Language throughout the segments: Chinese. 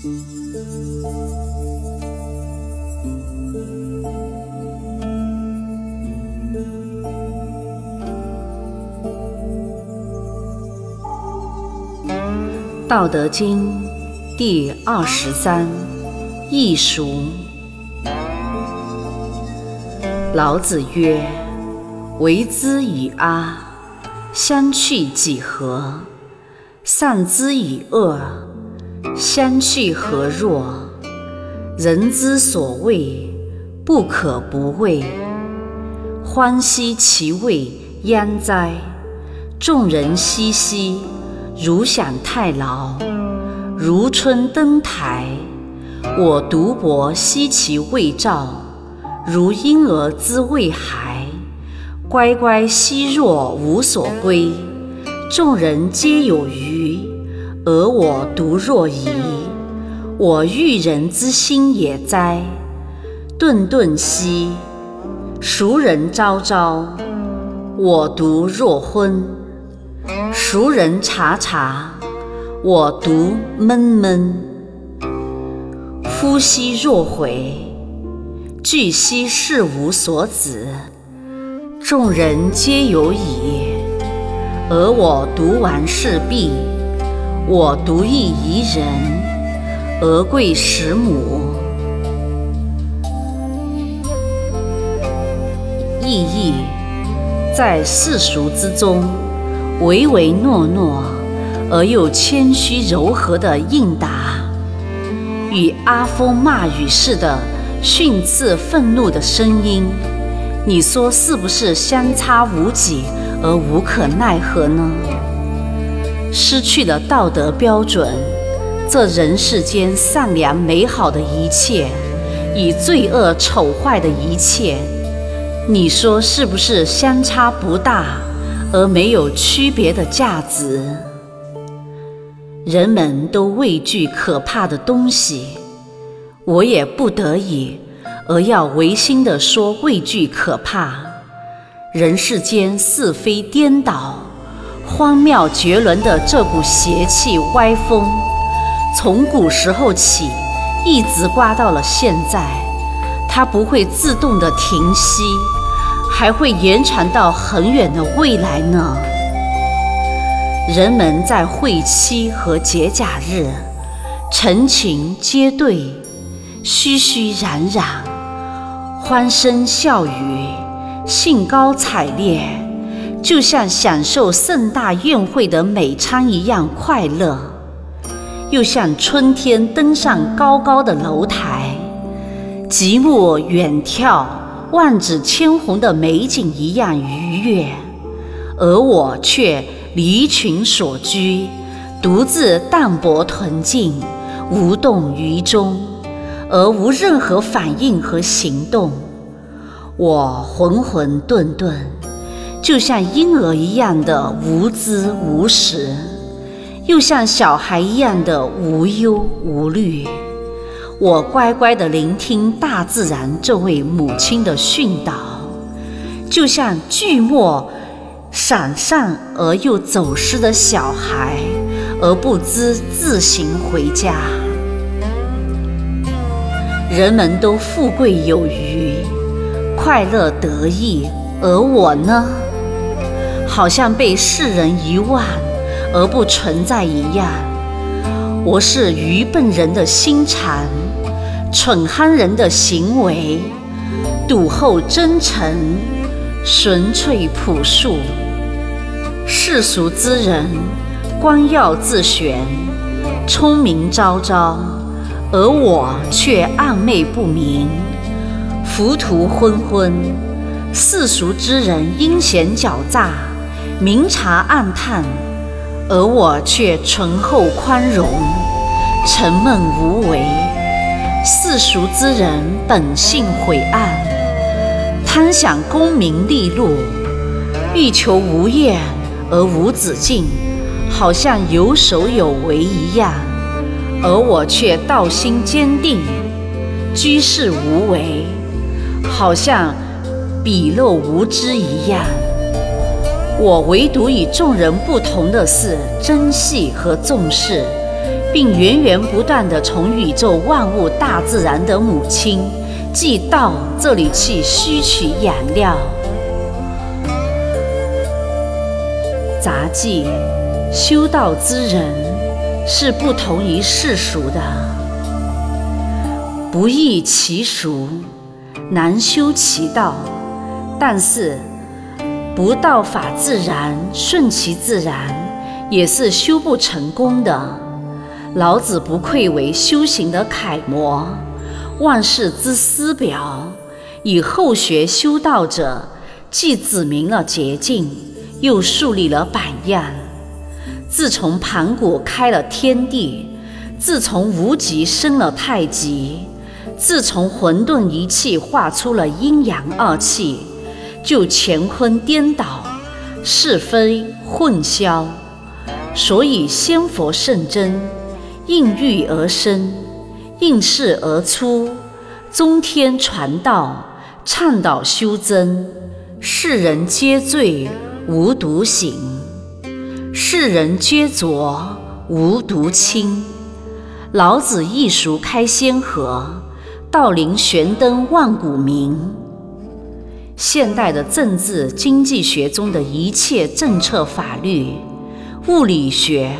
道德经第二十三易俗。老子曰：“为之以阿，相去几何？善之以恶，相去何若？人之所畏，不可不畏。欢兮其未焉哉！众人熙熙。”如享太牢，如春登台。我独泊兮其未兆，如婴儿之未孩。乖乖兮若无所归。众人皆有余，而我独若遗。我欲人之心也哉！顿顿兮，孰人昭昭？我独若昏。孰人察察？我独闷闷。夫兮若回，惧兮事无所止。众人皆有矣，而我独顽事毕。我独异宜人，而贵十母。意义在世俗之中。唯唯诺诺而又谦虚柔和的应答，与阿峰骂雨似的训斥愤怒的声音，你说是不是相差无几而无可奈何呢？失去了道德标准，这人世间善良美好的一切，与罪恶丑坏的一切，你说是不是相差不大？而没有区别的价值，人们都畏惧可怕的东西，我也不得已而要违心地说畏惧可怕。人世间是非颠倒、荒谬绝伦的这股邪气歪风，从古时候起一直刮到了现在，它不会自动的停息。还会延传到很远的未来呢。人们在会期和节假日，成群结队，熙熙攘攘，欢声笑语，兴高采烈，就像享受盛大宴会的美餐一样快乐，又像春天登上高高的楼台，极目远眺。万紫千红的美景一样愉悦，而我却离群所居，独自淡泊屯静，无动于衷，而无任何反应和行动。我浑浑沌沌，就像婴儿一样的无知无识，又像小孩一样的无忧无虑。我乖乖地聆听大自然这位母亲的训导，就像锯末闪散而又走失的小孩，而不知自行回家。人们都富贵有余，快乐得意，而我呢，好像被世人遗忘而不存在一样。我是愚笨人的心禅。蠢憨人的行为，笃厚真诚，纯粹朴素。世俗之人，光耀自悬，聪明昭昭，而我却暧昧不明，浮屠昏昏。世俗之人阴险狡诈，明察暗探，而我却醇厚宽容，沉闷无为。世俗之人本性晦暗，贪享功名利禄，欲求无厌而无止境，好像有守有为一样；而我却道心坚定，居士无为，好像鄙陋无知一样。我唯独与众人不同的是，珍惜和重视。并源源不断地从宇宙万物、大自然的母亲，即道这里去吸取养料。杂技修道之人是不同于世俗的，不易其俗，难修其道。但是不道法自然，顺其自然，也是修不成功的。老子不愧为修行的楷模，万世之师表，以后学修道者，既指明了捷径。又树立了榜样。自从盘古开了天地，自从无极生了太极，自从混沌一气化出了阴阳二气，就乾坤颠倒，是非混淆。所以仙佛圣真，应欲而生，应势而出，中天传道，倡导修真，世人皆醉。无独醒，世人皆浊；无独清。老子一俗开先河，道林玄灯万古明。现代的政治经济学中的一切政策、法律、物理学、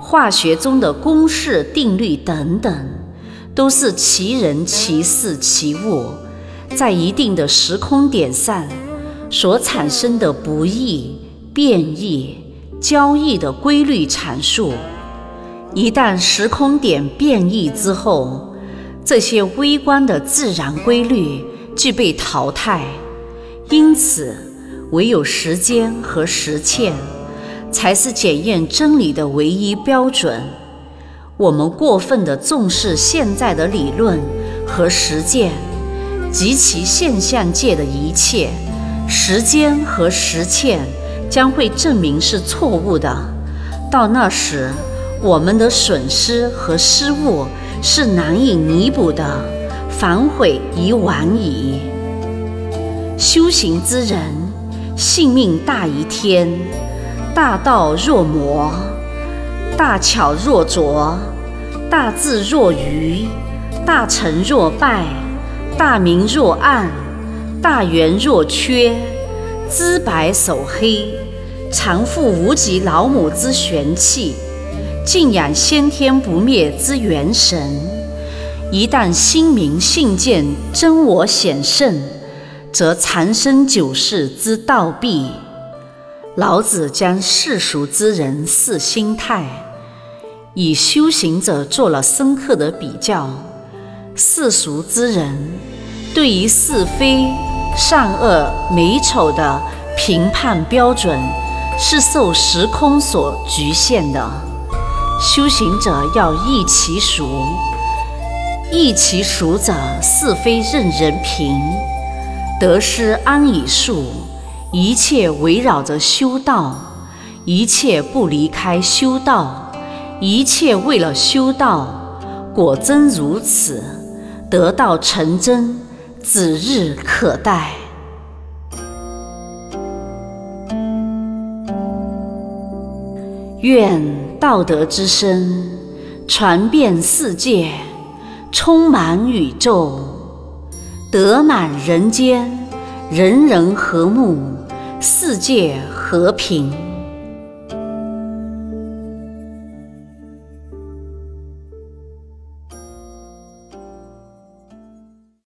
化学中的公式、定律等等，都是其人、其事、其物，在一定的时空点上。所产生的不易、变异、交易的规律阐述，一旦时空点变异之后，这些微观的自然规律具被淘汰。因此，唯有时间和实践，才是检验真理的唯一标准。我们过分的重视现在的理论和实践及其现象界的一切。时间和实践将会证明是错误的，到那时，我们的损失和失误是难以弥补的，反悔已晚矣。修行之人，性命大于天，大道若魔，大巧若拙，大智若愚，大成若败，大明若暗。大圆若缺，知白守黑，常负无极老母之玄气，敬仰先天不灭之元神。一旦心明性见，真我显圣，则长生久世之道毕。老子将世俗之人四心态，与修行者做了深刻的比较。世俗之人。对于是非、善恶、美丑的评判标准，是受时空所局限的。修行者要易其俗，易其俗者，是非任人评，得失安以述。一切围绕着修道，一切不离开修道，一切为了修道。果真如此，得道成真。指日可待。愿道德之声传遍世界，充满宇宙，德满人间，人人和睦，世界和平。